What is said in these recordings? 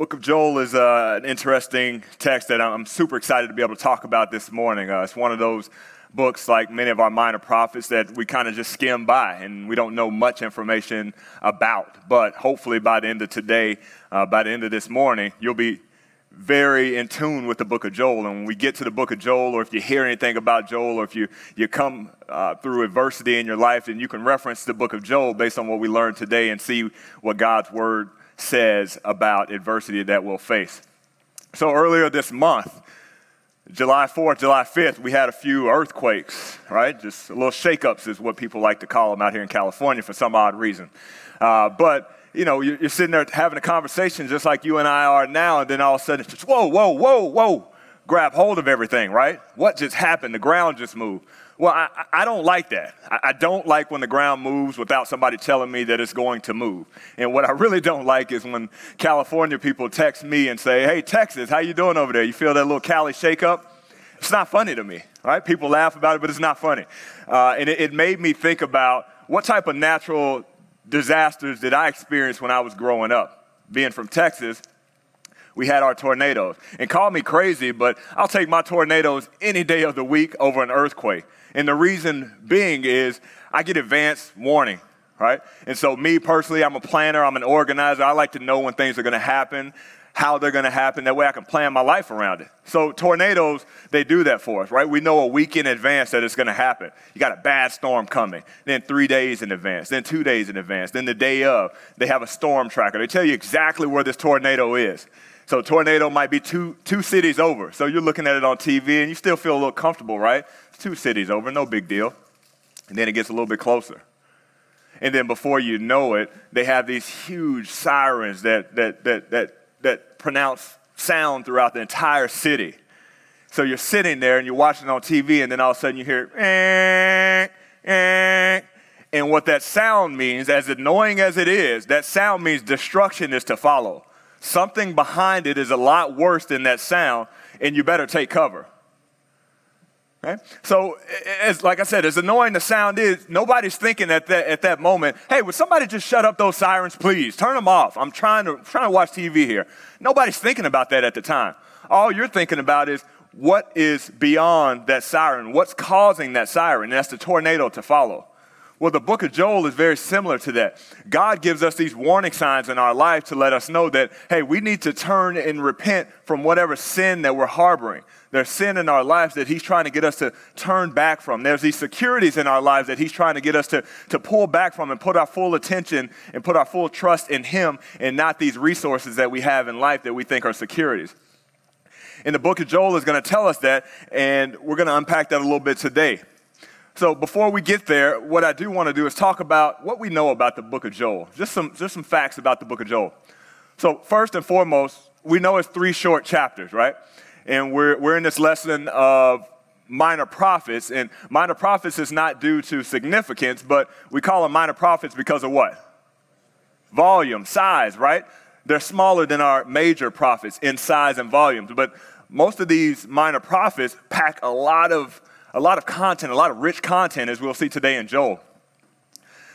Book of Joel is uh, an interesting text that I'm super excited to be able to talk about this morning. Uh, it's one of those books, like many of our minor prophets, that we kind of just skim by and we don't know much information about. But hopefully, by the end of today, uh, by the end of this morning, you'll be very in tune with the book of Joel. And when we get to the book of Joel, or if you hear anything about Joel, or if you, you come uh, through adversity in your life, then you can reference the book of Joel based on what we learned today and see what God's word says about adversity that we'll face. So earlier this month, July 4th, July 5th, we had a few earthquakes, right? Just little shakeups is what people like to call them out here in California for some odd reason. Uh, but, you know, you're, you're, sitting there having a conversation just like you and I are now, and then all of a sudden it's just, whoa, whoa, whoa, whoa, grab hold of everything, right? What just happened? The ground just moved. Well, I, I don't like that. I, I don't like when the ground moves without somebody telling me that it's going to move. And what I really don't like is when California people text me and say, hey, Texas, how you doing over there? You feel that little Cali shakeup? It's not funny to me, right? People laugh about it, but it's not funny. Uh, and it, it made me think about what type of natural disasters did I experience when I was growing up? Being from Texas, we had our tornadoes. And call me crazy, but I'll take my tornadoes any day of the week over an earthquake. And the reason being is I get advance warning, right? And so, me personally, I'm a planner, I'm an organizer. I like to know when things are going to happen, how they're going to happen. That way I can plan my life around it. So, tornadoes, they do that for us, right? We know a week in advance that it's going to happen. You got a bad storm coming, then three days in advance, then two days in advance, then the day of, they have a storm tracker. They tell you exactly where this tornado is. So tornado might be two, two cities over. So you're looking at it on TV and you still feel a little comfortable, right? It's two cities over, no big deal. And then it gets a little bit closer. And then before you know it, they have these huge sirens that, that, that, that, that pronounce sound throughout the entire city. So you're sitting there and you're watching on TV, and then all of a sudden you hear, eh, eh. and what that sound means, as annoying as it is, that sound means destruction is to follow something behind it is a lot worse than that sound, and you better take cover. Okay? So, as like I said, as annoying the sound is, nobody's thinking at that at that moment, "Hey, would somebody just shut up those sirens, please? Turn them off. I'm trying to trying to watch TV here." Nobody's thinking about that at the time. All you're thinking about is what is beyond that siren, what's causing that siren, and that's the tornado to follow. Well, the book of Joel is very similar to that. God gives us these warning signs in our life to let us know that, hey, we need to turn and repent from whatever sin that we're harboring. There's sin in our lives that He's trying to get us to turn back from. There's these securities in our lives that He's trying to get us to, to pull back from and put our full attention and put our full trust in Him and not these resources that we have in life that we think are securities. And the book of Joel is going to tell us that, and we're going to unpack that a little bit today. So before we get there, what I do want to do is talk about what we know about the book of Joel. Just some, just some facts about the book of Joel. So first and foremost, we know it's three short chapters, right? And we're, we're in this lesson of minor prophets. And minor prophets is not due to significance, but we call them minor prophets because of what? Volume, size, right? They're smaller than our major prophets in size and volumes. But most of these minor prophets pack a lot of a lot of content, a lot of rich content, as we'll see today in Joel.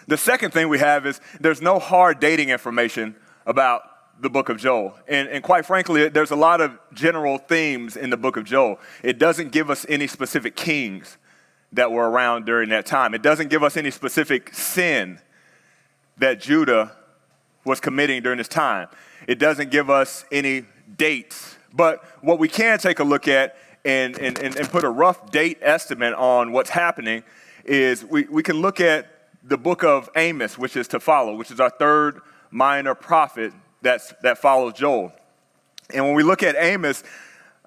The second thing we have is there's no hard dating information about the book of Joel. And, and, quite frankly, there's a lot of general themes in the book of Joel. It doesn't give us any specific kings that were around during that time, it doesn't give us any specific sin that Judah was committing during this time. It doesn't give us any dates. But what we can take a look at and, and, and, put a rough date estimate on what's happening is we, we can look at the book of Amos, which is to follow, which is our third minor prophet that's, that follows Joel. And when we look at Amos,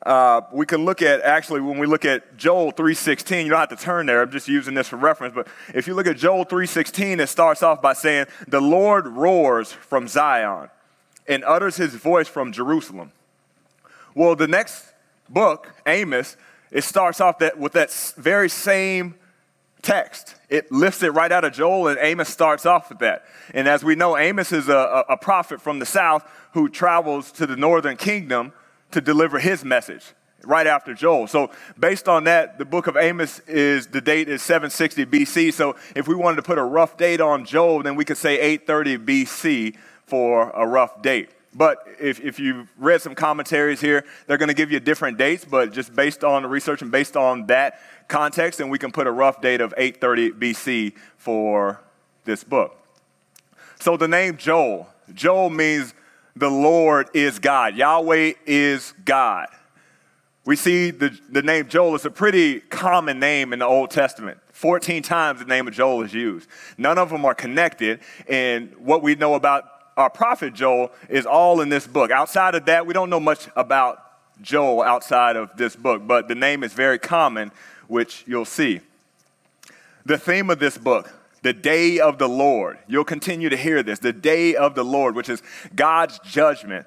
uh, we can look at actually when we look at Joel 3:16. You don't have to turn there. I'm just using this for reference. But if you look at Joel 3:16, it starts off by saying, "The Lord roars from Zion, and utters His voice from Jerusalem." Well, the next book, Amos, it starts off that, with that very same text. It lifts it right out of Joel, and Amos starts off with that. And as we know, Amos is a, a prophet from the south who travels to the northern kingdom to deliver his message right after Joel. So based on that, the book of Amos is the date is 760 BC. So if we wanted to put a rough date on Joel, then we could say 830 BC for a rough date. But if, if you've read some commentaries here, they're going to give you different dates, but just based on the research and based on that context, then we can put a rough date of 830 BC for this book. So the name Joel, Joel means the Lord is God. Yahweh is God. We see the, the name Joel is a pretty common name in the Old Testament. 14 times the name of Joel is used. None of them are connected. And what we know about our prophet Joel is all in this book. Outside of that, we don't know much about Joel outside of this book, but the name is very common, which you'll see. The theme of this book, the day of the Lord, you'll continue to hear this, the day of the Lord, which is God's judgment,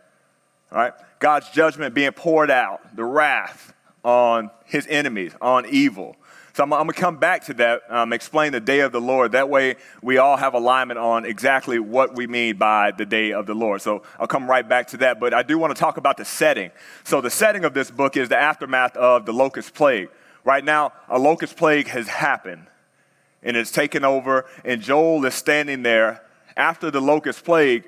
right? God's judgment being poured out, the wrath on his enemies, on evil. So I'm, I'm going to come back to that, um, explain the day of the Lord. That way we all have alignment on exactly what we mean by the day of the Lord. So I'll come right back to that. But I do want to talk about the setting. So the setting of this book is the aftermath of the locust plague. Right now, a locust plague has happened and it's taken over, and Joel is standing there after the locust plague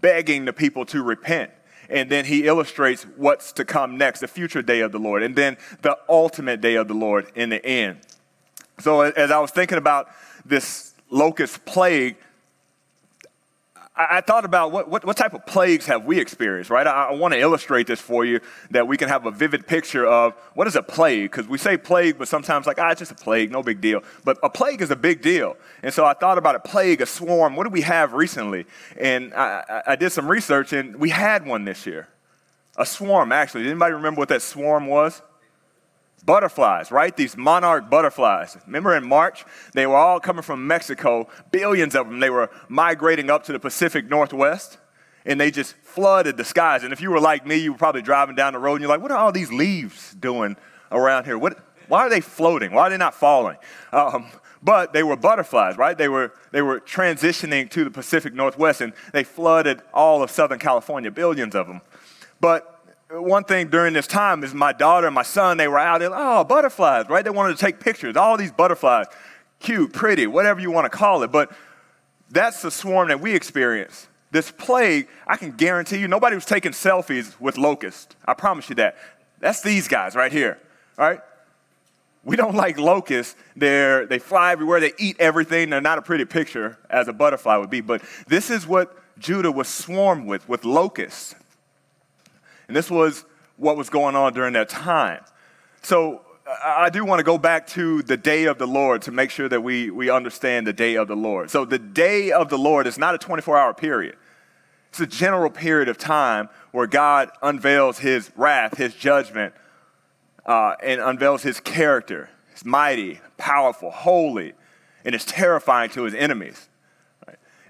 begging the people to repent and then he illustrates what's to come next, the future day of the Lord, and then the ultimate day of the Lord in the end. So, as I was thinking about this locust plague, I, thought about what, what, what, type of plagues have we experienced, right? I, I want to illustrate this for you that we can have a vivid picture of what is a plague, because we say plague, but sometimes like, ah, it's just a plague, no big deal. But a plague is a big deal. And so I thought about a plague, a swarm. What do we have recently? And I, I did some research, and we had one this year. A swarm, actually. Anybody remember what that swarm was? Butterflies, right? These monarch butterflies. Remember in March, they were all coming from Mexico, billions of them. They were migrating up to the Pacific Northwest, and they just flooded the skies. And if you were like me, you were probably driving down the road and you're like, what are all these leaves doing around here? What, why are they floating? Why are they not falling? Um, but they were butterflies, right? They were, they were transitioning to the Pacific Northwest, and they flooded all of Southern California, billions of them. But one thing during this time is my daughter and my son, they were out there, oh, butterflies, right? They wanted to take pictures, all these butterflies, cute, pretty, whatever you want to call it. But that's the swarm that we experience. This plague, I can guarantee you, nobody was taking selfies with locusts. I promise you that. That's these guys right here, right? We don't like locusts. They're, they fly everywhere, they eat everything. They're not a pretty picture as a butterfly would be. But this is what Judah was swarmed with, with locusts. And this was what was going on during that time. So I do want to go back to the day of the Lord to make sure that we, we understand the day of the Lord. So the day of the Lord is not a 24 hour period. It's a general period of time where God unveils his wrath, his judgment, uh, and unveils his character. It's mighty, powerful, holy, and it's terrifying to his enemies.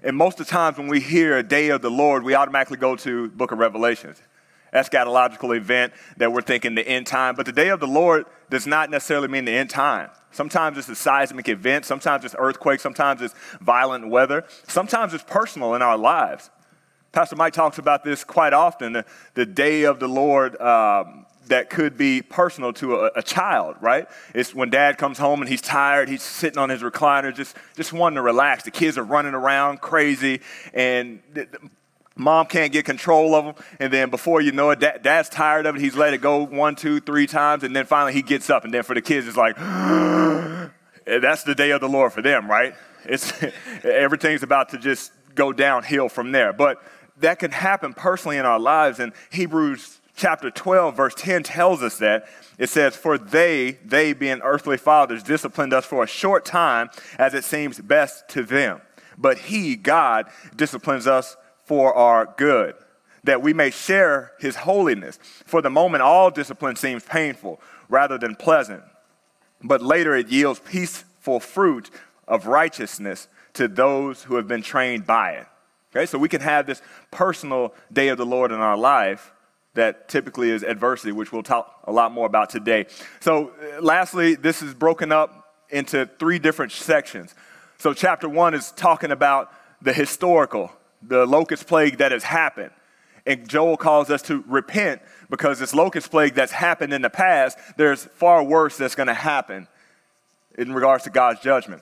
And most of the times when we hear a day of the Lord, we automatically go to book of Revelations eschatological event that we're thinking the end time. But the day of the Lord does not necessarily mean the end time. Sometimes it's a seismic event, sometimes it's earthquake, sometimes it's violent weather, sometimes it's personal in our lives. Pastor Mike talks about this quite often the, the day of the Lord. Um, that could be personal to a, a, child, right? It's when dad comes home and he's tired, he's sitting on his recliner, just, just wanting to relax. The kids are running around crazy, and Mom can't get control of them. And then before you know it, dad, dad's tired of it. He's let it go one, two, three times. And then finally he gets up. And then for the kids, it's like, that's the day of the Lord for them, right? It's, everything's about to just go downhill from there. But that can happen personally in our lives. And Hebrews chapter 12, verse 10 tells us that. It says, For they, they being earthly fathers, disciplined us for a short time as it seems best to them. But he, God, disciplines us for our good, that we may share his holiness. For the moment, all discipline seems painful rather than pleasant, but later it yields peaceful fruit of righteousness to those who have been trained by it. Okay, so we can have this personal day of the Lord in our life that typically is adversity, which we'll talk a lot more about today. So, uh, lastly, this is broken up into three different sections. So, chapter one is talking about the historical the locust plague that has happened. And Joel calls us to repent because this locust plague that's happened in the past, there's far worse that's going to happen in regards to God's judgment.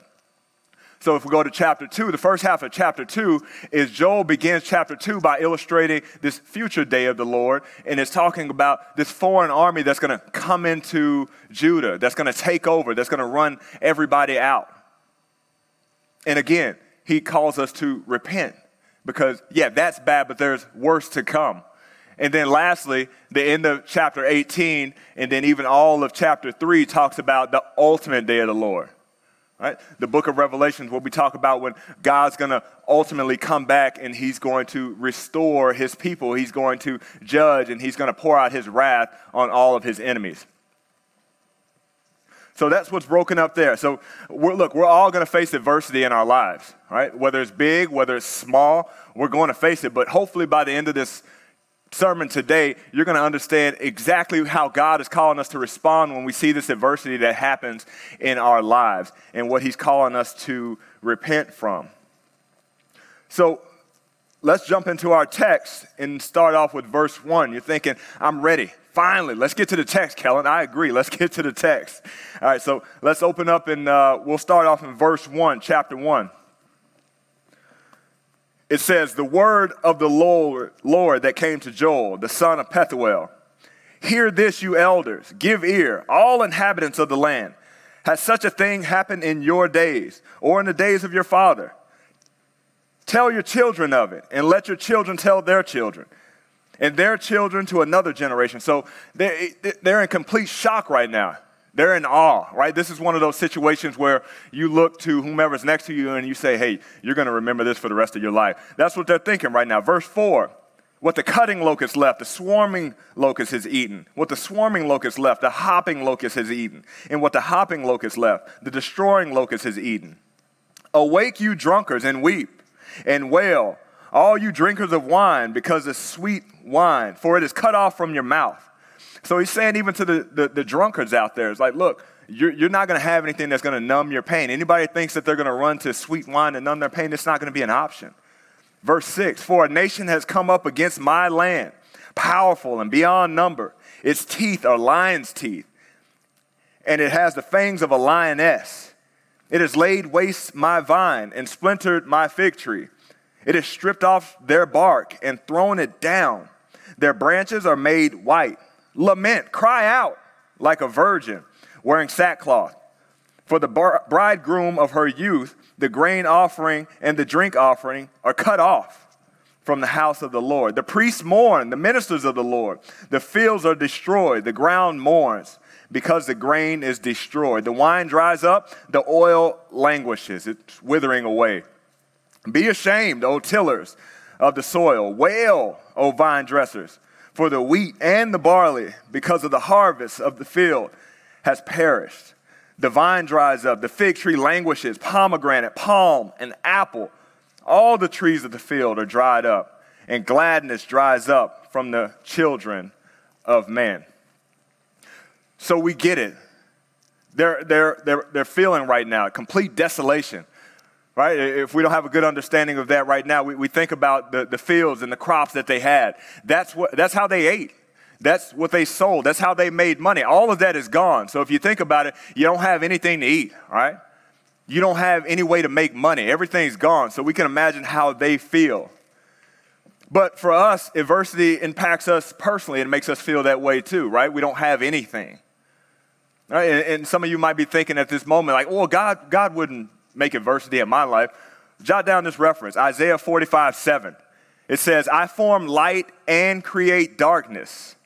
So if we go to chapter two, the first half of chapter two is Joel begins chapter two by illustrating this future day of the Lord, and it's talking about this foreign army that's going to come into Judah, that's going to take over, that's going to run everybody out. And again, he calls us to repent because, yeah, that's bad, but there's worse to come. And then lastly, the end of chapter 18, and then even all of chapter 3 talks about the ultimate day of the Lord. Right? The book of Revelations, what we talk about when God's going to ultimately come back and he's going to restore his people. He's going to judge and he's going to pour out his wrath on all of his enemies. So that's what's broken up there. So we're, look, we're all going to face adversity in our lives, right? Whether it's big, whether it's small, we're going to face it. But hopefully by the end of this sermon today, you're going to understand exactly how God is calling us to respond when we see this adversity that happens in our lives and what He's calling us to repent from. So let's jump into our text and start off with verse 1. You're thinking, I'm ready. Finally, let's get to the text, Kellen. I agree. Let's get to the text. All right, so let's open up and uh, we'll start off in verse 1, chapter 1. It says, The word of the Lord, Lord that came to Joel, the son of Pethuel. Hear this, you elders. Give ear, all inhabitants of the land. Has such a thing happened in your days or in the days of your father? Tell your children of it, and let your children tell their children and their children to another generation. So they're, they're in complete shock right now. They're in awe, right? This is one of those situations where you look to whomever's next to you and you say, hey, you're going to remember this for the rest of your life. That's what they're thinking right now. Verse 4 what the cutting locust left, the swarming locust has eaten. What the swarming locust left, the hopping locust has eaten. And what the hopping locust left, the destroying locust has eaten. Awake, you drunkards, and weep and wail all you drinkers of wine, because it's sweet wine, for it is cut off from your mouth. So he's saying, even to the, the, the drunkards out there, it's like, look, you're, you're not going to have anything that's going to numb your pain. Anybody thinks that they're going to run to sweet wine and numb their pain, it's not going to be an option. Verse 6 For a nation has come up against my land, powerful and beyond number. Its teeth are lion's teeth, and it has the fangs of a lioness. It has laid waste my vine and splintered my fig tree. It has stripped off their bark and thrown it down. Their branches are made white. Lament, cry out like a virgin wearing sackcloth. For the bridegroom of her youth, the grain offering and the drink offering are cut off from the house of the Lord. The priests mourn, the ministers of the Lord. The fields are destroyed, the ground mourns because the grain is destroyed. The wine dries up, the oil languishes, it's withering away. Be ashamed, O tillers of the soil. Wail, O vine dressers, for the wheat and the barley, because of the harvest of the field, has perished. The vine dries up, the fig tree languishes, pomegranate, palm, and apple. All the trees of the field are dried up, and gladness dries up from the children of man. So we get it. They're, they're, they're, they're feeling right now complete desolation right? If we don't have a good understanding of that right now, we, we think about the, the fields and the crops that they had. That's, what, that's how they ate. That's what they sold. That's how they made money. All of that is gone. So if you think about it, you don't have anything to eat, right? You don't have any way to make money. Everything's gone. So we can imagine how they feel. But for us, adversity impacts us personally and makes us feel that way too, right? We don't have anything. Right? And, and some of you might be thinking at this moment, like, well, God, God wouldn't make adversity in my life, jot down this reference Isaiah 45 7. It says, I form light and create darkness.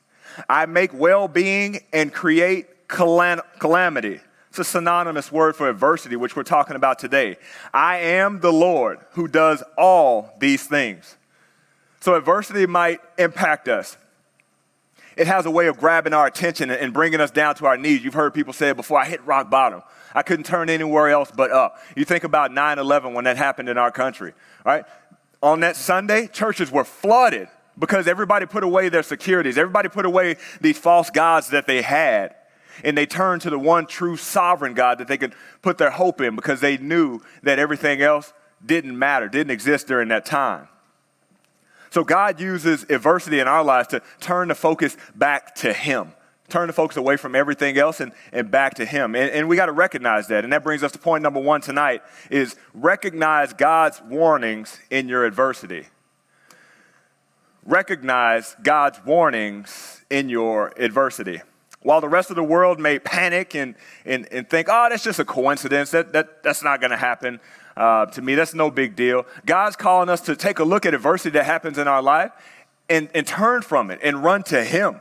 I make well being and create calam- calamity. It's a synonymous word for adversity, which we're talking about today. I am the Lord who does all these things. So, adversity might impact us. It has a way of grabbing our attention and bringing us down to our knees. You've heard people say it before I hit rock bottom. I couldn't turn anywhere else but up. You think about 9 11 when that happened in our country, right? On that Sunday, churches were flooded because everybody put away their securities, everybody put away these false gods that they had. And they turned to the one true sovereign God that they could put their hope in because they knew that everything else didn't matter, didn't exist during that time. So God uses adversity in our lives to turn the focus back to Him, turn the focus away from everything else and, and back to him. And, and we got to recognize that. And that brings us to point number one tonight is recognize god's warnings in your adversity. Recognize god's warnings in your adversity. While the rest of the world may panic and, and, and think oh that's just a coincidence. That, that, that's not going to happen uh, to me that's no big deal. God's calling us to take a look at adversity that happens in our life and, and turn from it and run to him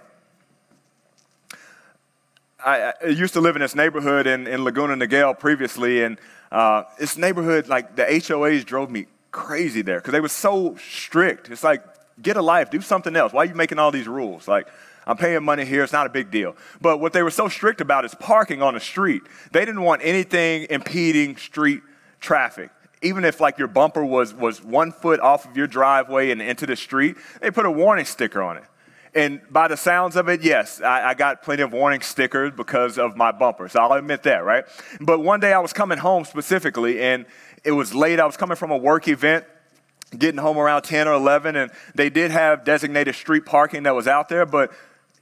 I, I, used to live in this neighborhood in, in Laguna Niguel previously, and uh, this neighborhood, like the HOAs drove me crazy there because they were so strict. It's like, get a life, do something else. Why are you making all these rules? Like, I'm paying money here, it's not a big deal. But what they were so strict about is parking on the street. They didn't want anything impeding street traffic. Even if like your bumper was, was one foot off of your driveway and into the street, they put a warning sticker on it. And by the sounds of it, yes, I, I, got plenty of warning stickers because of my bumper. So I'll admit that, right? But one day I was coming home specifically, and it was late. I was coming from a work event, getting home around 10 or 11, and they did have designated street parking that was out there, but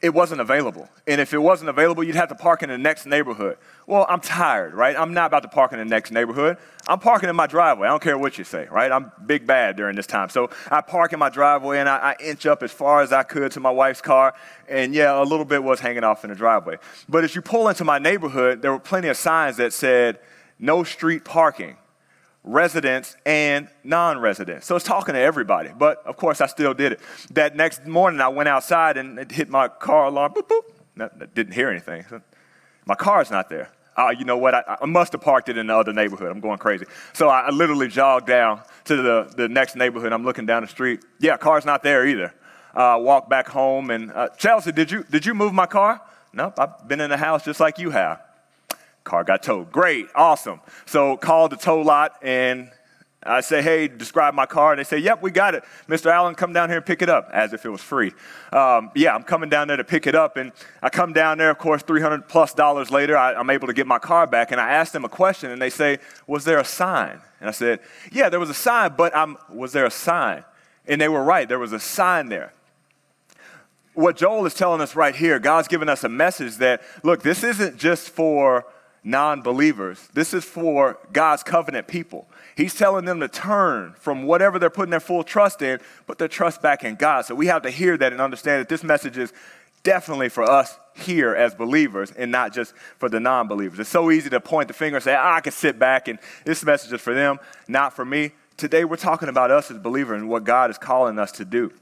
it wasn't available. And if it wasn't available, you'd have to park in the next neighborhood. Well, I'm tired, right? I'm not about to park in the next neighborhood. I'm parking in my driveway. I don't care what you say, right? I'm big bad during this time. So I park in my driveway and I, I inch up as far as I could to my wife's car. And yeah, a little bit was hanging off in the driveway. But as you pull into my neighborhood, there were plenty of signs that said, no street parking residents and non residents. So it's talking to everybody. But of course, I still did it. That next morning, I went outside and it hit my car alarm. Boop, boop. didn't hear anything. My car's not there. Uh, you know what? I, I, must have parked it in the other neighborhood. I'm going crazy. So I, I literally jogged down to the, the next neighborhood. I'm looking down the street. Yeah, car's not there either. Uh, walk back home and uh, Chelsea, did you did you move my car? No, nope, I've been in the house just like you have. Car got towed. Great, awesome. So called the tow lot and I say, hey, describe my car. And they say, yep, we got it. Mr. Allen, come down here and pick it up, as if it was free. Um, yeah, I'm coming down there to pick it up. And I come down there, of course, 300 plus dollars later, I, I'm able to get my car back. And I ask them a question, and they say, was there a sign? And I said, yeah, there was a sign, but I'm, was there a sign? And they were right, there was a sign there what Joel is telling us right here, God's giving us a message that, look, this isn't just for non believers. This is for God's covenant people. He's telling them to turn from whatever they're putting their full trust in, put their trust back in God. So we have to hear that and understand that this message is definitely for us here as believers and not just for the non believers. It's so easy to point the finger and say, ah, I can sit back and this message is for them, not for me. Today we're talking about us as believers and what God is calling us to do.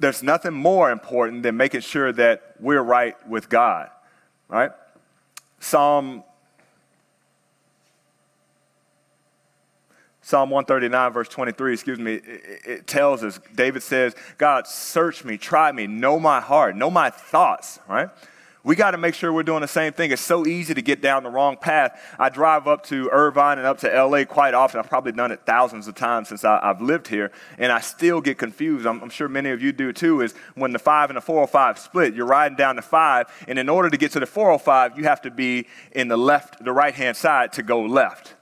There's nothing more important than making sure that we're right with God, right? Psalm Psalm 139, verse 23, excuse me, it, it, tells us, David says, God, search me, try me, know my heart, know my thoughts, right? We got to make sure we're doing the same thing. It's so easy to get down the wrong path. I drive up to Irvine and up to LA quite often. I've probably done it thousands of times since I, have lived here, and I still get confused. I'm, I'm, sure many of you do too. Is when the 5 and the 405 split, you're riding down the 5, and in order to get to the 405, you have to be in the left, the right hand side to go left.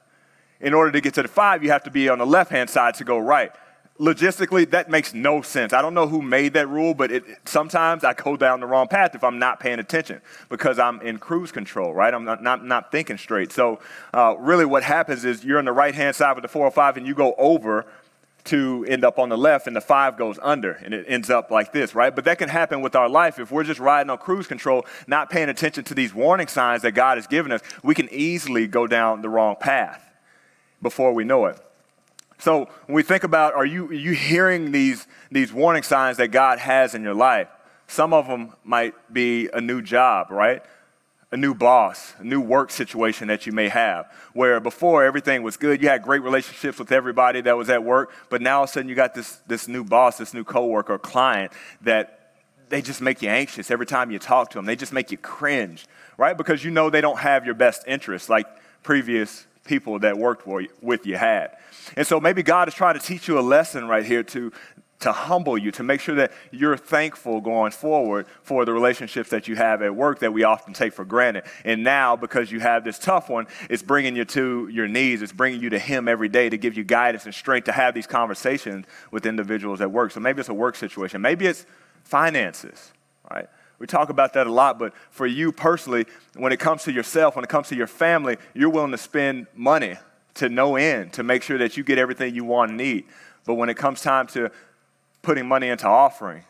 In order to get to the 5, you have to be on the left hand side to go right logistically, that makes no sense. I don't know who made that rule, but it, sometimes I go down the wrong path if I'm not paying attention because I'm in cruise control, right? I'm not, not, not thinking straight. So, uh, really, what happens is you're on the right hand side with the 405 and you go over to end up on the left and the five goes under and it ends up like this, right? But that can happen with our life. If we're just riding on cruise control, not paying attention to these warning signs that God has given us, we can easily go down the wrong path before we know it. So when we think about, are you, are you hearing these, these warning signs that God has in your life? Some of them might be a new job, right? A new boss, a new work situation that you may have, where before everything was good, you had great relationships with everybody that was at work, but now all of a sudden you got this, this new boss, this new coworker, client that they just make you anxious every time you talk to them. They just make you cringe, right? Because you know they don't have your best interests like previous people that worked with you had. And so maybe God is trying to teach you a lesson right here to, to humble you, to make sure that you're thankful going forward for the relationships that you have at work that we often take for granted. And now, because you have this tough one, it's bringing you to your knees. It's bringing you to Him every day to give you guidance and strength to have these conversations with individuals at work. So maybe it's a work situation. Maybe it's finances, right? We talk about that a lot, but for you personally, when it comes to yourself, when it comes to your family, you're willing to spend money to no end to make sure that you get everything you want and need. But when it comes time to putting money into offering,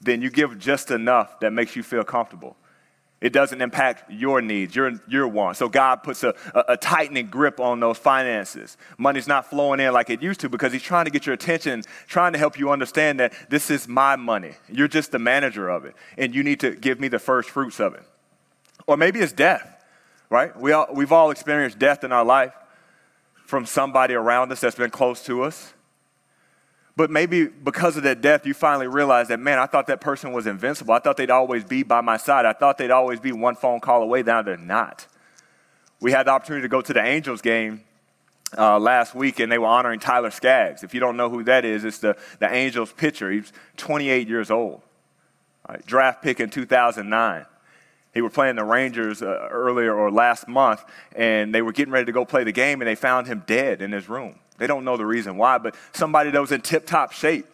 then you give just enough that makes you feel comfortable. It doesn't impact your needs, your, your wants. So God puts a, a, a, tightening grip on those finances. Money's not flowing in like it used to because He's trying to get your attention, trying to help you understand that this is my money. You're just the manager of it, and you need to give me the first fruits of it. Or maybe it's death, right? We all, we've all experienced death in our life from somebody around us that's been close to us. But maybe because of that death, you finally realize that, man, I thought that person was invincible. I thought they'd always be by my side. I thought they'd always be one phone call away. Now they're not. We had the opportunity to go to the Angels game uh, last week, and they were honoring Tyler Skaggs. If you don't know who that is, it's the, the Angels pitcher. He's 28 years old, right, draft pick in 2009. He were playing the Rangers uh, earlier or last month, and they were getting ready to go play the game, and they found him dead in his room. They don't know the reason why, but somebody that was in tip top shape,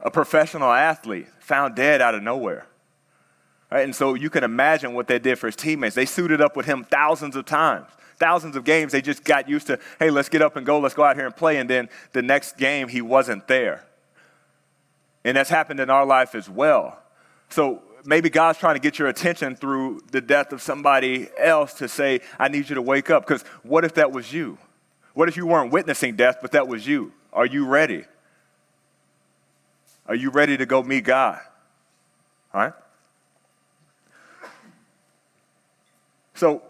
a professional athlete, found dead out of nowhere. Right? And so you can imagine what they did for his teammates. They suited up with him thousands of times, thousands of games. They just got used to, hey, let's get up and go, let's go out here and play. And then the next game, he wasn't there. And that's happened in our life as well. So maybe God's trying to get your attention through the death of somebody else to say, I need you to wake up. Because what if that was you? What if you weren't witnessing death, but that was you? Are you ready? Are you ready to go meet God? All right? So,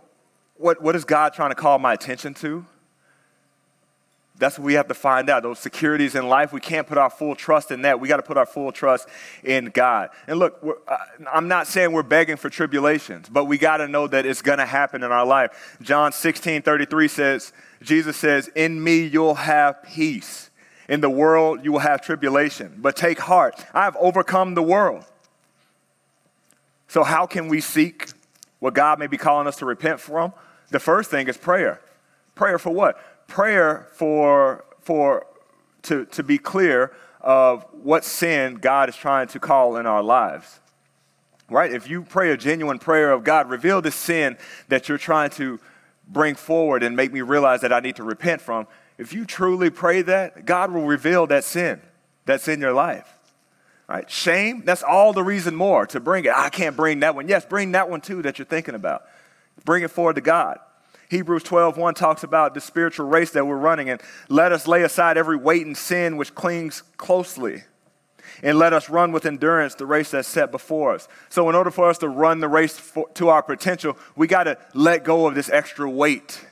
what, what is God trying to call my attention to? That's what we have to find out. Those securities in life, we can't put our full trust in that. We got to put our full trust in God. And look, uh, I'm not saying we're begging for tribulations, but we got to know that it's going to happen in our life. John 16 33 says, Jesus says, In me you'll have peace. In the world you will have tribulation. But take heart, I have overcome the world. So, how can we seek what God may be calling us to repent from? The first thing is prayer. Prayer for what? Prayer for, for to, to be clear of what sin God is trying to call in our lives. Right? If you pray a genuine prayer of God, reveal the sin that you're trying to bring forward and make me realize that I need to repent from, if you truly pray that, God will reveal that sin that's in your life. Right? Shame, that's all the reason more to bring it. I can't bring that one. Yes, bring that one too that you're thinking about. Bring it forward to God. Hebrews 12, 1 talks about the spiritual race that we're running, and let us lay aside every weight and sin which clings closely and let us run with endurance the race that's set before us. So, in order for us to run the race for, to our potential, we got to let go of this extra weight,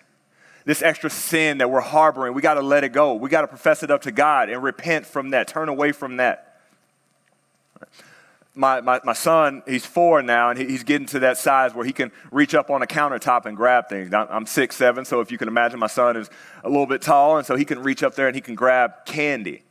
this extra sin that we're harboring. We got to let it go. We got to profess it up to God and repent from that, turn away from that. My, my, my son, he's four now, and he, he's getting to that size where he can reach up on a countertop and grab things. I'm, I'm six, seven, so if you can imagine, my son is a little bit tall, and so he can reach up there and he can grab candy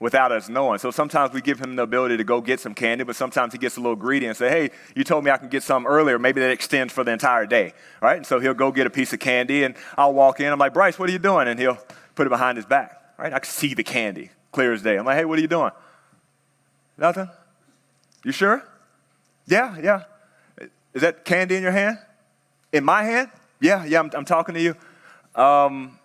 without us knowing. So sometimes we give him the ability to go get some candy, but sometimes he gets a little greedy and say, "Hey, you told me I can get some earlier. Maybe that extends for the entire day, right?" And so he'll go get a piece of candy, and I'll walk in. I'm like, "Bryce, what are you doing?" And he'll put it behind his back, right? I can see the candy clear as day. I'm like, "Hey, what are you doing?" Nothing. You sure? Yeah, yeah. Is that candy in your hand? In my hand? Yeah, yeah. I'm, I'm talking to you. Um,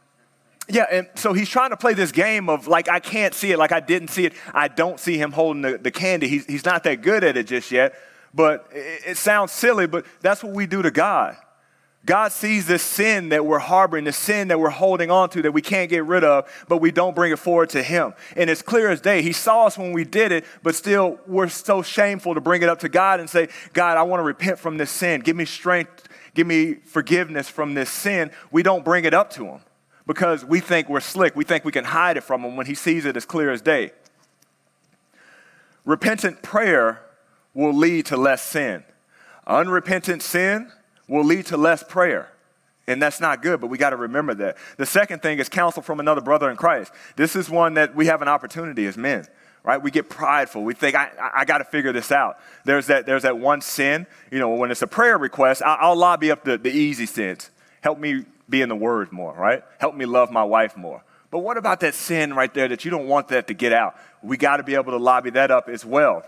yeah, and so he's trying to play this game of like, I can't see it, like I didn't see it. I don't see him holding the, the candy. He's, he's not that good at it just yet, but it, it sounds silly, but that's what we do to God. God sees this sin that we're harboring, the sin that we're holding on to that we can't get rid of, but we don't bring it forward to Him. And it's clear as day. He saw us when we did it, but still we're so shameful to bring it up to God and say, God, I want to repent from this sin. Give me strength, give me forgiveness from this sin. We don't bring it up to Him because we think we're slick. We think we can hide it from him when he sees it as clear as day. Repentant prayer will lead to less sin. Unrepentant sin will lead to less prayer. And that's not good, but we got to remember that. The second thing is counsel from another brother in Christ. This is one that we have an opportunity as men, right? We get prideful. We think, I, I, got to figure this out. There's that, there's that one sin, you know, when it's a prayer request, I, I'll lobby up the, the easy sins. Help me be in the Word more, right? Help me love my wife more. But what about that sin right there that you don't want that to get out? We got to be able to lobby that up as well.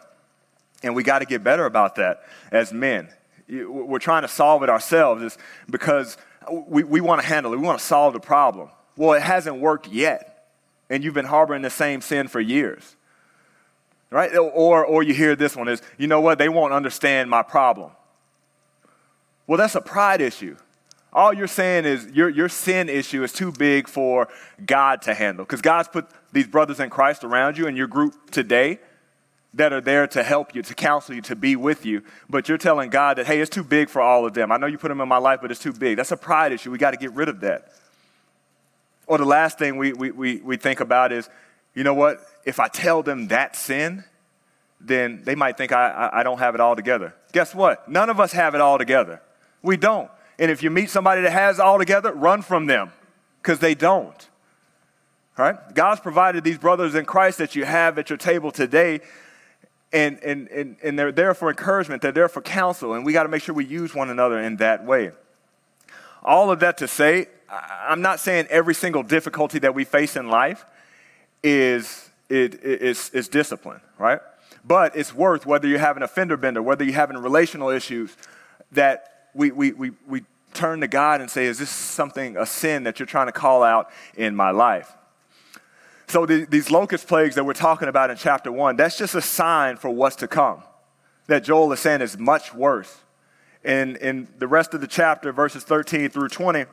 And we got to get better about that as men. We're trying to solve it ourselves it's because we, we want to handle it. We want to solve the problem. Well, it hasn't worked yet. And you've been harboring the same sin for years. Right? Or, or you hear this one is, you know what? They won't understand my problem. Well, that's a pride issue. All you're saying is your, your sin issue is too big for God to handle. Because God's put these brothers in Christ around you in your group today that are there to help you, to counsel you, to be with you. But you're telling God that, hey, it's too big for all of them. I know you put them in my life, but it's too big. That's a pride issue. We got to get rid of that. Or the last thing we, we, we, we think about is, you know what? If I tell them that sin, then they might think I, I, I don't have it all together. Guess what? None of us have it all together. We don't. And if you meet somebody that has it all together, run from them because they don't. All right? God's provided these brothers in Christ that you have at your table today, and, and, and, and they're there for encouragement, they're there for counsel, and we got to make sure we use one another in that way. All of that to say, I'm not saying every single difficulty that we face in life is, it, is, is discipline, right? But it's worth whether you're having a fender bender, whether you're having relational issues, that we, we, we, we turn to God and say, Is this something, a sin that you're trying to call out in my life? So, the, these locust plagues that we're talking about in chapter one, that's just a sign for what's to come. That Joel is saying is much worse. And in the rest of the chapter, verses 13 through 20,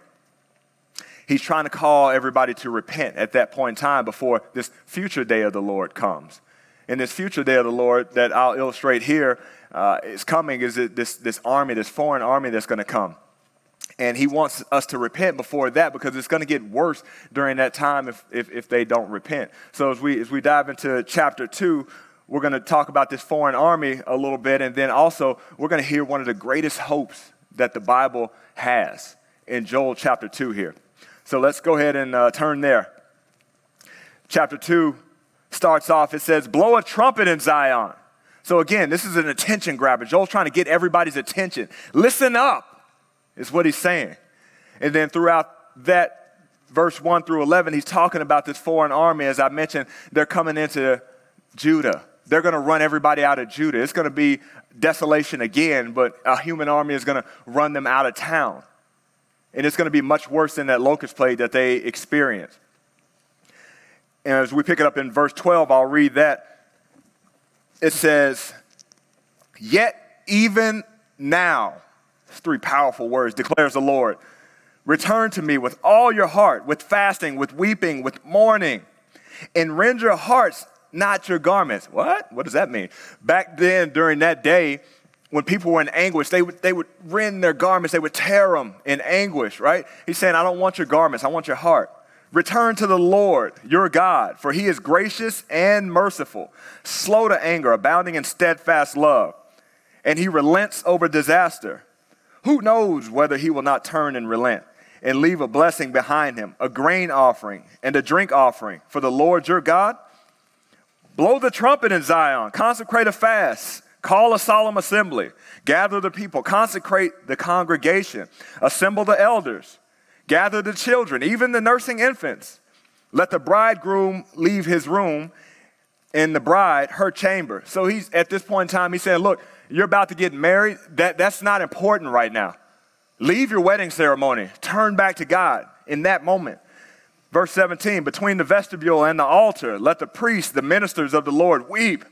he's trying to call everybody to repent at that point in time before this future day of the Lord comes. In this future day of the Lord that I'll illustrate here uh, is coming is this, this army, this foreign army that's going to come. And he wants us to repent before that because it's going to get worse during that time if, if, if they don't repent. So as we, as we dive into chapter 2, we're going to talk about this foreign army a little bit, and then also we're going to hear one of the greatest hopes that the Bible has in Joel chapter 2 here. So let's go ahead and uh, turn there. Chapter 2 starts off, it says, Blow a trumpet in Zion so again, this is an attention grabber. Joel's trying to get everybody's attention. Listen up, is what he's saying. And then throughout that verse 1 through 11, he's talking about this foreign army. As I mentioned, they're coming into Judah. They're going to run everybody out of Judah. It's going to be desolation again, but a human army is going to run them out of town. And it's going to be much worse than that locust plague that they experienced. And as we pick it up in verse 12, I'll read that it says, Yet even now, three powerful words, declares the Lord. Return to me with all your heart, with fasting, with weeping, with mourning, and rend your hearts, not your garments. What? What does that mean? Back then, during that day, when people were in anguish, they would, they would rend their garments, they would tear them in anguish, right? He's saying, I don't want your garments, I want your heart. Return to the Lord your God, for he is gracious and merciful, slow to anger, abounding in steadfast love, and he relents over disaster. Who knows whether he will not turn and relent and leave a blessing behind him, a grain offering and a drink offering for the Lord your God? Blow the trumpet in Zion, consecrate a fast, call a solemn assembly, gather the people, consecrate the congregation, assemble the elders Gather the children, even the nursing infants. Let the bridegroom leave his room and the bride her chamber. So he's at this point in time, he's saying, Look, you're about to get married. That, that's not important right now. Leave your wedding ceremony. Turn back to God in that moment. Verse 17 Between the vestibule and the altar, let the priests, the ministers of the Lord, weep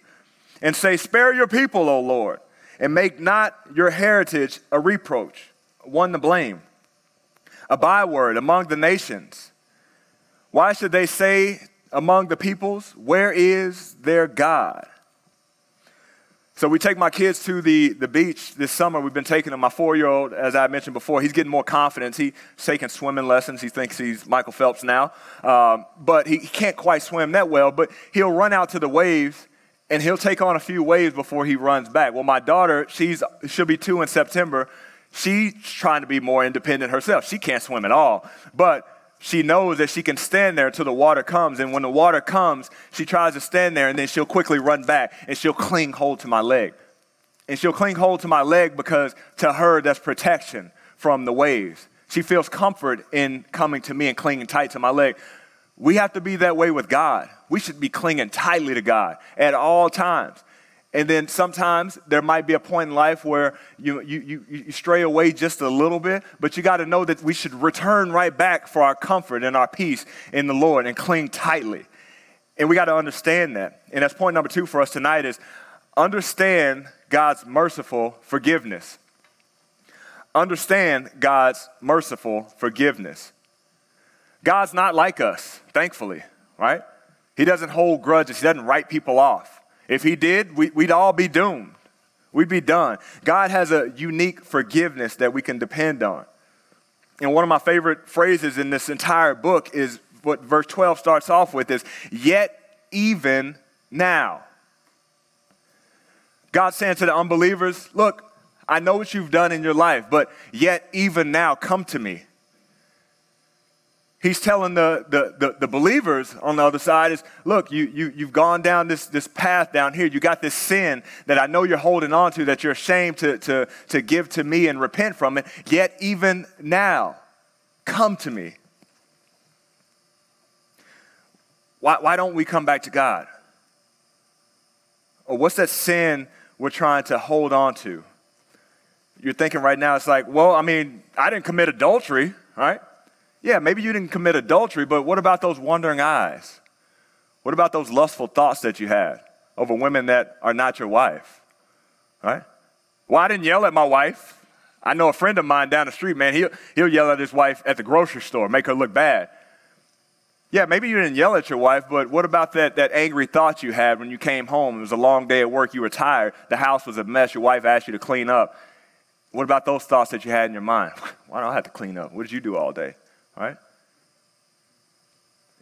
and say, Spare your people, O Lord, and make not your heritage a reproach, one to blame a byword among the nations. Why should they say among the peoples, Where is their God? So we take my kids to the, the beach this summer. We've been taking them. My four-year-old, as I mentioned before, he's getting more confidence. He's taking swimming lessons. He thinks he's Michael Phelps now. Um, but he, he can't quite swim that well. But he'll run out to the waves and he'll take on a few waves before he runs back. Well, my daughter, she's she'll be two in September. She's trying to be more independent herself. She can't swim at all, but she knows that she can stand there until the water comes. And when the water comes, she tries to stand there and then she'll quickly run back and she'll cling hold to my leg. And she'll cling hold to my leg because to her, that's protection from the waves. She feels comfort in coming to me and clinging tight to my leg. We have to be that way with God. We should be clinging tightly to God at all times. And then sometimes there might be a point in life where you, you, you, you stray away just a little bit, but you got to know that we should return right back for our comfort and our peace in the Lord and cling tightly. And we got to understand that. And that's point number two for us tonight is understand God's merciful forgiveness. Understand God's merciful forgiveness. God's not like us, thankfully, right? He doesn't hold grudges, He doesn't write people off. If He did, we, would all be doomed. We'd be done. God has a unique forgiveness that we can depend on. And one of my favorite phrases in this entire book is what verse 12 starts off with is, yet even now. God's saying to the unbelievers, look, I know what you've done in your life, but yet even now, come to me he's telling the, the, the, the, believers on the other side is look you, you, you've gone down this, this path down here. You got this sin that i know you're holding on to that you're ashamed to, to, to give to me and repent from it. Yet even now come to me. Why, why don't we come back to god? Or what's that sin we're trying to hold on to? You're thinking right now it's like well i mean i didn't commit adultery right yeah, maybe you didn't commit adultery, but what about those wandering eyes? What about those lustful thoughts that you had over women that are not your wife? Right? Well, I didn't yell at my wife. I know a friend of mine down the street, man, he'll, he'll yell at his wife at the grocery store, make her look bad. Yeah, maybe you didn't yell at your wife, but what about that, that angry thought you had when you came home? It was a long day at work, you were tired, the house was a mess, your wife asked you to clean up. What about those thoughts that you had in your mind? Why do I have to clean up? What did you do all day? Right?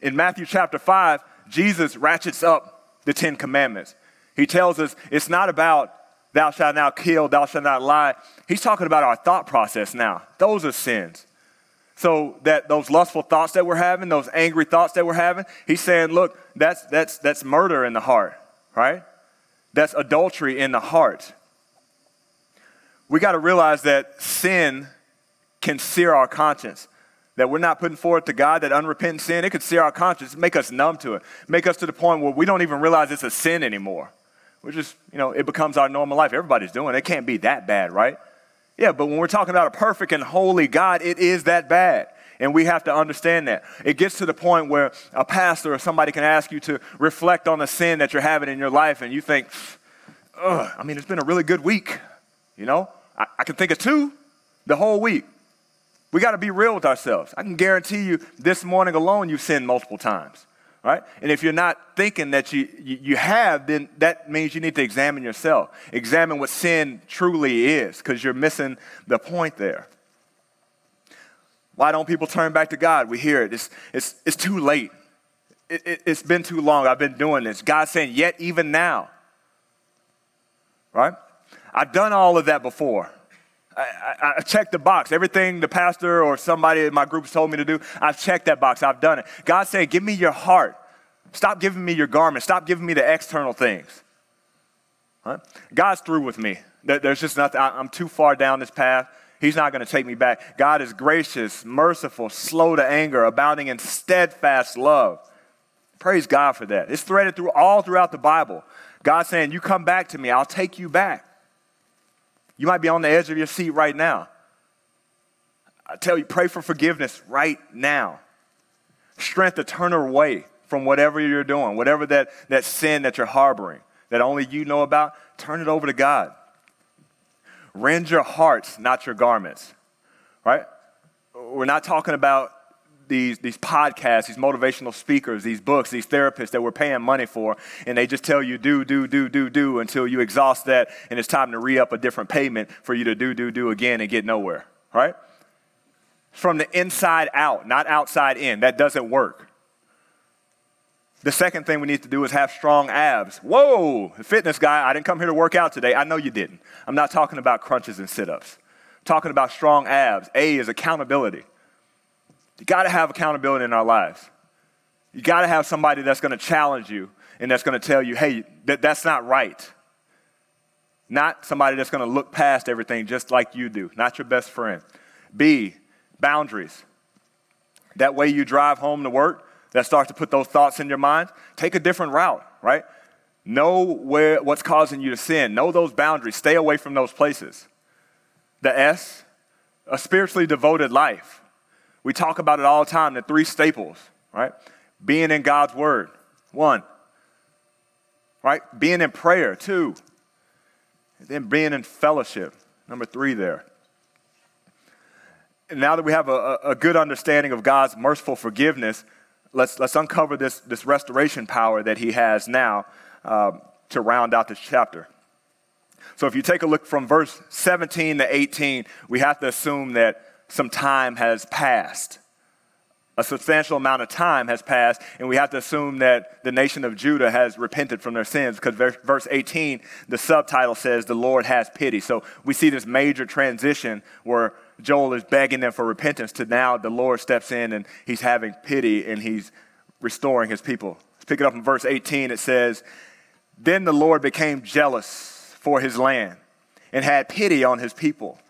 In Matthew chapter 5, Jesus ratchets up the Ten Commandments. He tells us it's not about thou shalt not kill, thou shalt not lie. He's talking about our thought process now. Those are sins. So that those lustful thoughts that we're having, those angry thoughts that we're having, he's saying, look, that's that's that's murder in the heart, right? That's adultery in the heart. We got to realize that sin can sear our conscience that we're not putting forth to God, that unrepentant sin, it could sear our conscience, make us numb to it, make us to the point where we don't even realize it's a sin anymore. We're just, you know, it becomes our normal life. Everybody's doing it. It can't be that bad, right? Yeah, but when we're talking about a perfect and holy God, it is that bad. And we have to understand that. It gets to the point where a pastor or somebody can ask you to reflect on the sin that you're having in your life, and you think, Ugh, I mean, it's been a really good week. You know, I, I can think of two the whole week. We got to be real with ourselves. I can guarantee you this morning alone you've sinned multiple times, right? And if you're not thinking that you, you, you have, then that means you need to examine yourself. Examine what sin truly is because you're missing the point there. Why don't people turn back to God? We hear it. It's, it's, it's too late. It, it, it's been too long. I've been doing this. God's saying, yet even now. Right? I've done all of that before. I, I, checked the box. Everything the pastor or somebody in my group told me to do, I've checked that box. I've done it. God said, Give me your heart. Stop giving me your garment. Stop giving me the external things. Huh? God's through with me. There's just nothing. I'm too far down this path. He's not going to take me back. God is gracious, merciful, slow to anger, abounding in steadfast love. Praise God for that. It's threaded through all throughout the Bible. God saying, You come back to me, I'll take you back. You might be on the edge of your seat right now. I tell you, pray for forgiveness right now. Strength to turn away from whatever you're doing, whatever that, that sin that you're harboring, that only you know about, turn it over to God. Rend your hearts, not your garments, right? We're not talking about these, these podcasts, these motivational speakers, these books, these therapists that we're paying money for, and they just tell you do, do, do, do, do until you exhaust that, and it's time to re up a different payment for you to do, do, do again and get nowhere, right? From the inside out, not outside in. That doesn't work. The second thing we need to do is have strong abs. Whoa, fitness guy, I didn't come here to work out today. I know you didn't. I'm not talking about crunches and sit ups. talking about strong abs. A is accountability. You got to have accountability in our lives. You got to have somebody that's going to challenge you and that's going to tell you, hey, that, that's not right. Not somebody that's going to look past everything just like you do, not your best friend. B, boundaries. That way you drive home to work, that starts to put those thoughts in your mind, take a different route, right? Know where, what's causing you to sin. Know those boundaries. Stay away from those places. The S, a spiritually devoted life. We talk about it all the time, the three staples, right? Being in God's word, one. Right? Being in prayer, two. And then being in fellowship, number three there. And now that we have a, a good understanding of God's merciful forgiveness, let's, let's uncover this, this restoration power that He has now uh, to round out this chapter. So if you take a look from verse 17 to 18, we have to assume that some time has passed. A substantial amount of time has passed, and we have to assume that the nation of Judah has repented from their sins because verse 18, the subtitle says, The Lord has pity. So we see this major transition where Joel is begging them for repentance to now the Lord steps in and he's having pity and he's restoring his people. Let's pick it up in verse 18. It says, Then the Lord became jealous for his land and had pity on his people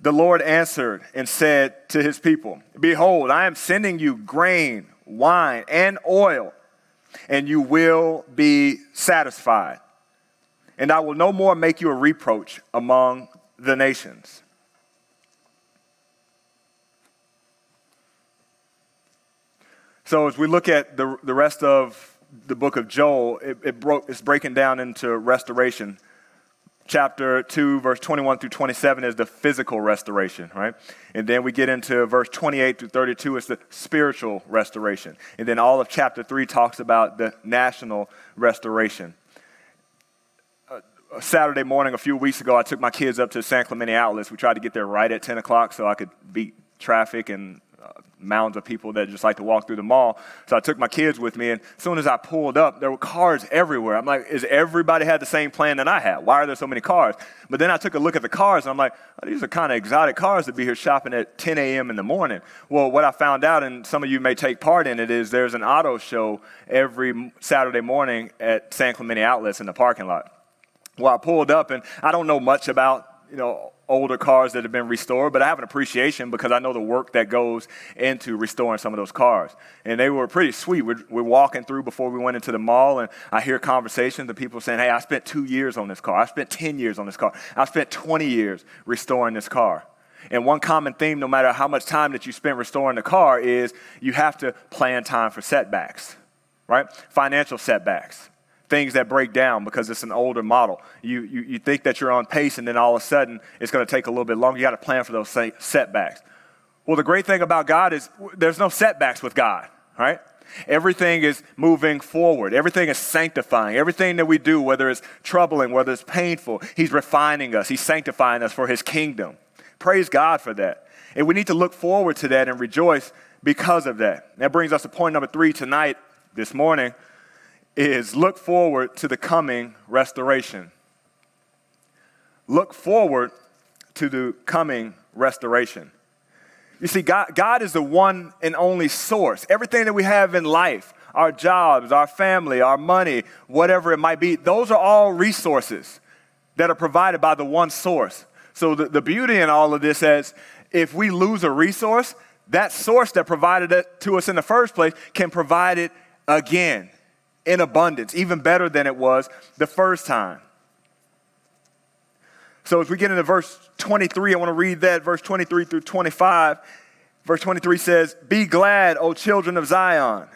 the Lord answered and said to his people, Behold, I am sending you grain, wine, and oil, and you will be satisfied. And I will no more make you a reproach among the nations. So, as we look at the, the rest of the book of Joel, it, it broke, it's breaking down into restoration chapter 2, verse 21 through 27 is the physical restoration, right? And then we get into verse 28 through 32 is the spiritual restoration. And then all of chapter 3 talks about the national restoration. Saturday morning, a few weeks ago, I took my kids up to San Clemente Outlets. We tried to get there right at 10 o'clock so I could beat traffic and Uh, mounds of people that just like to walk through the mall. So I took my kids with me, and as soon as I pulled up, there were cars everywhere. I'm like, is everybody had the same plan that I had? Why are there so many cars? But then I took a look at the cars, and I'm like, oh, these are kind of exotic cars to be here shopping at 10 a.m. in the morning. Well, what I found out, and some of you may take part in it, is there's an auto show every Saturday morning at San Clemente Outlets in the parking lot. Well, I pulled up, and I don't know much about you know older cars that have been restored, but I have an appreciation because I know the work that goes into restoring some of those cars. And they were pretty sweet. We're, we're, walking through before we went into the mall, and I hear conversations of people saying, Hey, I spent two years on this car. I spent 10 years on this car. I spent 20 years restoring this car. And one common theme, no matter how much time that you spend restoring the car, is you have to plan time for setbacks, right? Financial setbacks things that break down because it's an older model. You, you, you think that you're on pace, and then all of a sudden it's going to take a little bit longer. You got to plan for those setbacks. Well, the great thing about God is there's no setbacks with God, right? Everything is moving forward. Everything is sanctifying. Everything that we do, whether it's troubling, whether it's painful, He's refining us. He's sanctifying us for His kingdom. Praise God for that. And we need to look forward to that and rejoice because of that. That brings us to point number three tonight, this morning is look forward to the coming restoration. Look forward to the coming restoration. You see, God, God is the one and only source. Everything that we have in life, our jobs, our family, our money, whatever it might be, those are all resources that are provided by the one source. So the, the beauty in all of this is if we lose a resource, that source that provided it to us in the first place can provide it again in abundance, even better than it was the first time. So as we get into verse 23, I want to read that, verse 23 through 25. Verse 23 says, Be glad, O children of Zion,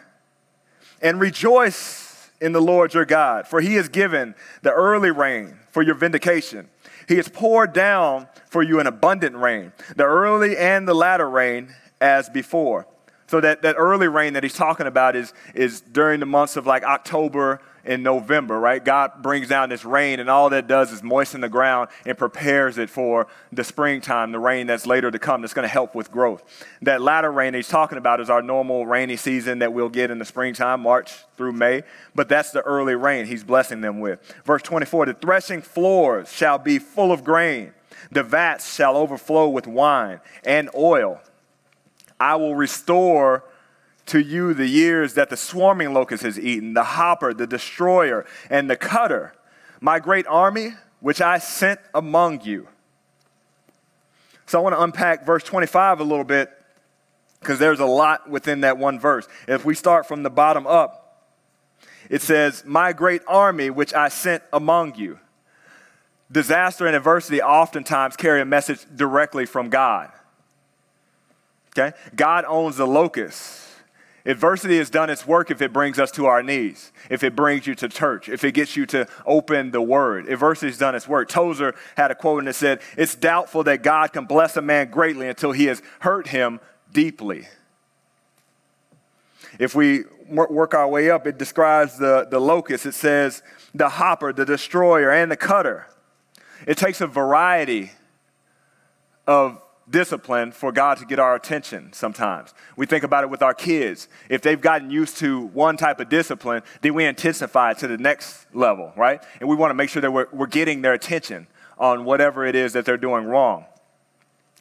and rejoice in the Lord your God, for he has given the early rain for your vindication. He has poured down for you an abundant rain, the early and the latter rain as before. So that, that early rain that he's talking about is, is during the months of like October and November, right? God brings down this rain, and all that does is moisten the ground and prepares it for the springtime, the rain that's later to come that's going to help with growth. That latter rain that he's talking about is our normal rainy season that we'll get in the springtime, March through May, but that's the early rain he's blessing them with. Verse 24 The threshing floors shall be full of grain, the vats shall overflow with wine and oil. I will restore to you the years that the swarming locust has eaten, the hopper, the destroyer, and the cutter, my great army, which I sent among you. So I want to unpack verse 25 a little bit because there's a lot within that one verse. If we start from the bottom up, it says, My great army which I sent among you. Disaster and adversity oftentimes carry a message directly from God. Okay? God owns the locust. Adversity has done its work if it brings us to our knees, if it brings you to church, if it gets you to open the word. Adversity has done its work. Tozer had a quote and it said, It's doubtful that God can bless a man greatly until he has hurt him deeply. If we work our way up, it describes the, the locust. It says the hopper, the destroyer, and the cutter. It takes a variety of discipline for God to get our attention sometimes. We think about it with our kids. If they've gotten used to one type of discipline, then we intensify it to the next level, right? And we want to make sure that we're, we're getting their attention on whatever it is that they're doing wrong.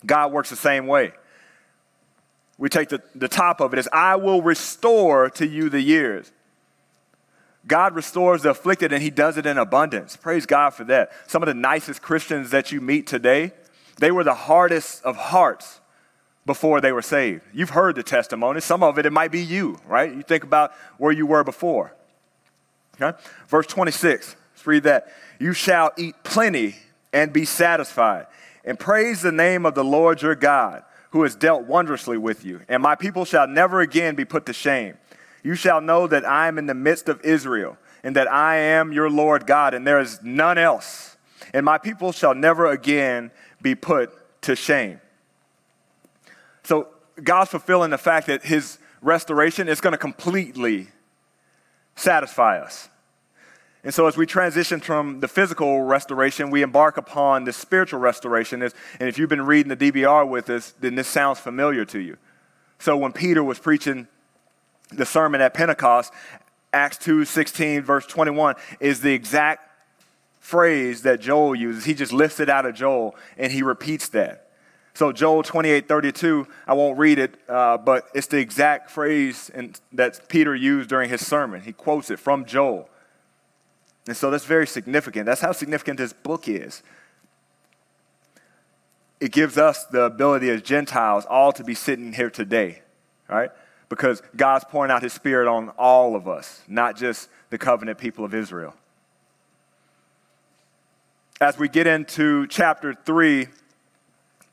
God works the same way. We take the, the top of it as I will restore to you the years. God restores the afflicted and he does it in abundance. Praise God for that. Some of the nicest Christians that you meet today, they were the hardest of hearts before they were saved. You've heard the testimony. Some of it, it might be you, right? You think about where you were before. Okay? Verse 26, let's read that. You shall eat plenty and be satisfied, and praise the name of the Lord your God, who has dealt wondrously with you. And my people shall never again be put to shame. You shall know that I am in the midst of Israel, and that I am your Lord God, and there is none else. And my people shall never again be put to shame. So God's fulfilling the fact that his restoration is going to completely satisfy us. And so, as we transition from the physical restoration, we embark upon the spiritual restoration. And if you've been reading the DBR with us, then this sounds familiar to you. So, when Peter was preaching the sermon at Pentecost, Acts 2 16, verse 21 is the exact phrase that Joel uses. He just lifts it out of Joel and he repeats that. So, Joel 28 32, I won't read it, uh, but it's the exact phrase in, that Peter used during his sermon. He quotes it from Joel. And so that's very significant. That's how significant this book is. It gives us the ability as Gentiles all to be sitting here today, right? Because God's pouring out his spirit on all of us, not just the covenant people of Israel as we get into chapter 3,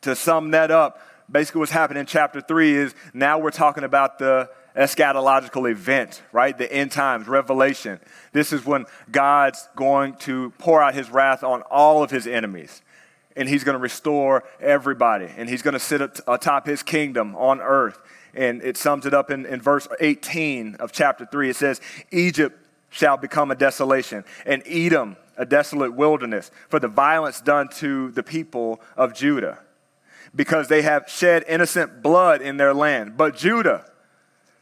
to sum that up, basically what's happening in chapter 3 is now we're talking about the eschatological event, right? The end times, revelation. This is when God's going to pour out his wrath on all of his enemies. And he's going to restore everybody. And he's going to sit atop his kingdom on earth. And it sums it up in, in verse 18 of chapter 3. It says, Egypt shall become a desolation, and Edom a desolate wilderness for the violence done to the people of Judah, because they have shed innocent blood in their land. But Judah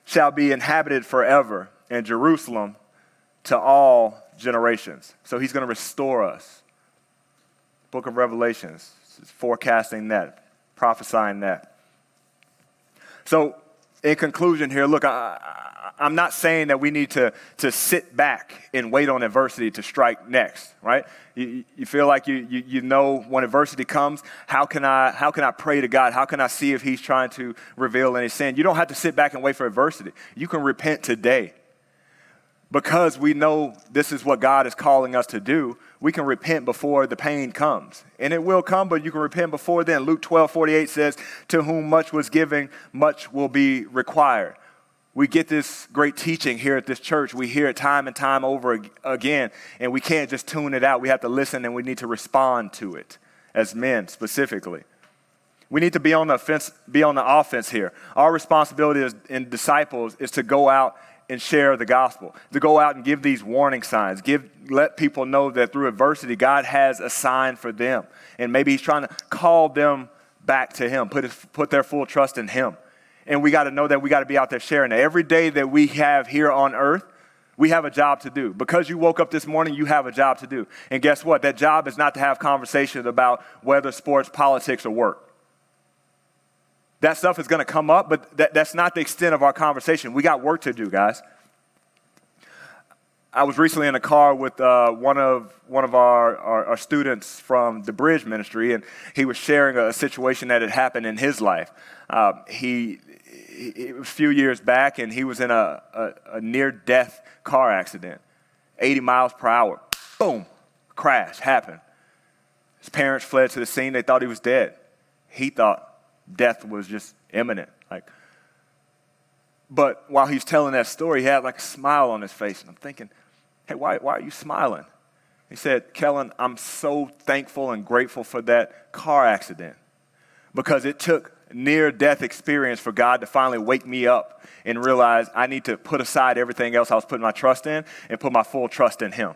shall be inhabited forever, and Jerusalem to all generations. So he's going to restore us. Book of Revelations is forecasting that, prophesying that. So, in conclusion, here, look, I, I'm not saying that we need to, to sit back and wait on adversity to strike next, right? You, you feel like you, you, you know when adversity comes, how can, I, how can I pray to God? How can I see if He's trying to reveal any sin? You don't have to sit back and wait for adversity. You can repent today. Because we know this is what God is calling us to do, we can repent before the pain comes. And it will come, but you can repent before then. Luke 12 48 says, To whom much was given, much will be required we get this great teaching here at this church. We hear it time and time over again, and we can't just tune it out. We have to listen and we need to respond to it as men specifically. We need to be on the offense, be on the offense here. Our responsibility as in disciples is to go out and share the gospel, to go out and give these warning signs, give let people know that through adversity, God has a sign for them. And maybe He's trying to call them back to Him, put, put their full trust in Him. And we got to know that we got to be out there sharing it. Every day that we have here on earth, we have a job to do. Because you woke up this morning, you have a job to do. And guess what? That job is not to have conversations about whether sports, politics, or work. That stuff is going to come up, but that, that's not the extent of our conversation. We got work to do, guys. I was recently in a car with uh, one of one of our, our, our, students from the Bridge Ministry, and he was sharing a situation that had happened in his life. Uh, he a few years back, and he was in a, a, a near death car accident. 80 miles per hour. Boom, crash happened. His parents fled to the scene. They thought he was dead. He thought death was just imminent. Like, but while he's telling that story, he had like a smile on his face. And I'm thinking, hey, why, why are you smiling? He said, Kellen, I'm so thankful and grateful for that car accident because it took near death experience for God to finally wake me up and realize I need to put aside everything else I was putting my trust in and put my full trust in Him.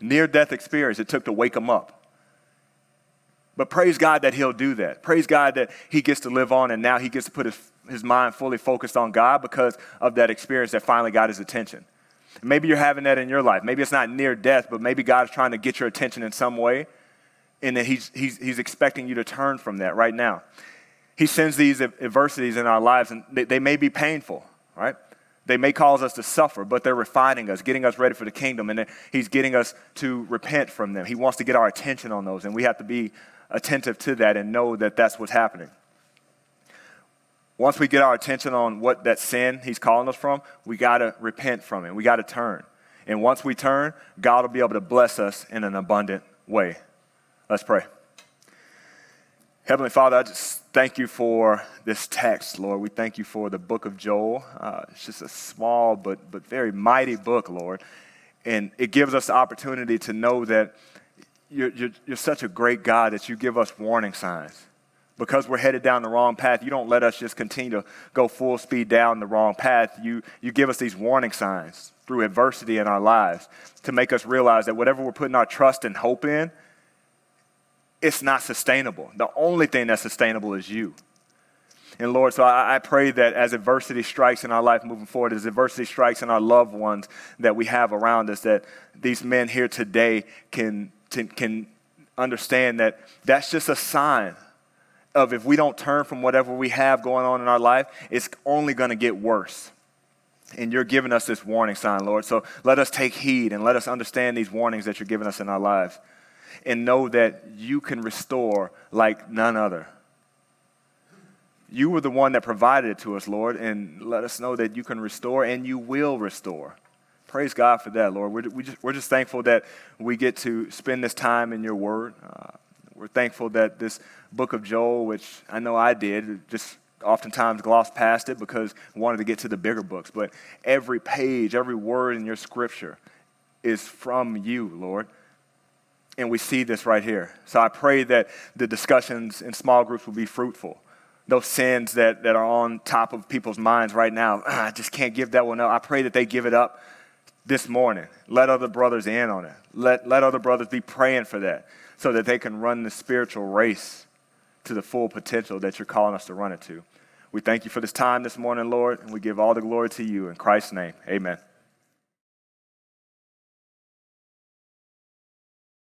Near death experience it took to wake him up. But praise God that He'll do that. Praise God that He gets to live on and now He gets to put His, his mind fully focused on God because of that experience that finally got His attention. Maybe you're having that in your life. Maybe it's not near death, but maybe God is trying to get your attention in some way and that he's, he's, he's expecting you to turn from that right now. He sends these adversities in our lives, and they, they may be painful, right? They may cause us to suffer, but they're refining us, getting us ready for the kingdom, and He's getting us to repent from them. He wants to get our attention on those, and we have to be attentive to that and know that that's what's happening. Once we get our attention on what that sin He's calling us from, we got to repent from it. We got to turn. And once we turn, God will be able to bless us in an abundant way. Let's pray. Heavenly Father, I just thank you for this text, Lord. We thank you for the book of Joel. Uh, it's just a small but, but very mighty book, Lord. And it gives us the opportunity to know that you're, you're, you're such a great God that you give us warning signs. Because we're headed down the wrong path, you don't let us just continue to go full speed down the wrong path. You, you give us these warning signs through adversity in our lives to make us realize that whatever we're putting our trust and hope in, it's not sustainable. The only thing that's sustainable is you. And Lord, so I, I, pray that as adversity strikes in our life moving forward, as adversity strikes in our loved ones that we have around us, that these men here today can, can understand that that's just a sign of if we don't turn from whatever we have going on in our life, it's only going to get worse. And you're giving us this warning sign, Lord. So let us take heed and let us understand these warnings that you're giving us in our lives and know that you can restore like none other. You were the one that provided it to us, Lord, and let us know that you can restore and you will restore. Praise God for that, Lord. We're, we just, we're just thankful that we get to spend this time in your word. Uh, we're thankful that this book of Joel, which I know I did, just oftentimes glossed past it because I wanted to get to the bigger books. But every page, every word in your scripture is from you, Lord. And we see this right here. So I pray that the discussions in small groups will be fruitful. Those sins that, that are on top of people's minds right now, I just can't give that one up. I pray that they give it up this morning. Let other brothers in on it. Let, let other brothers be praying for that so that they can run the spiritual race to the full potential that you're calling us to run it to. We thank you for this time this morning, Lord, and we give all the glory to you. In Christ's name, amen.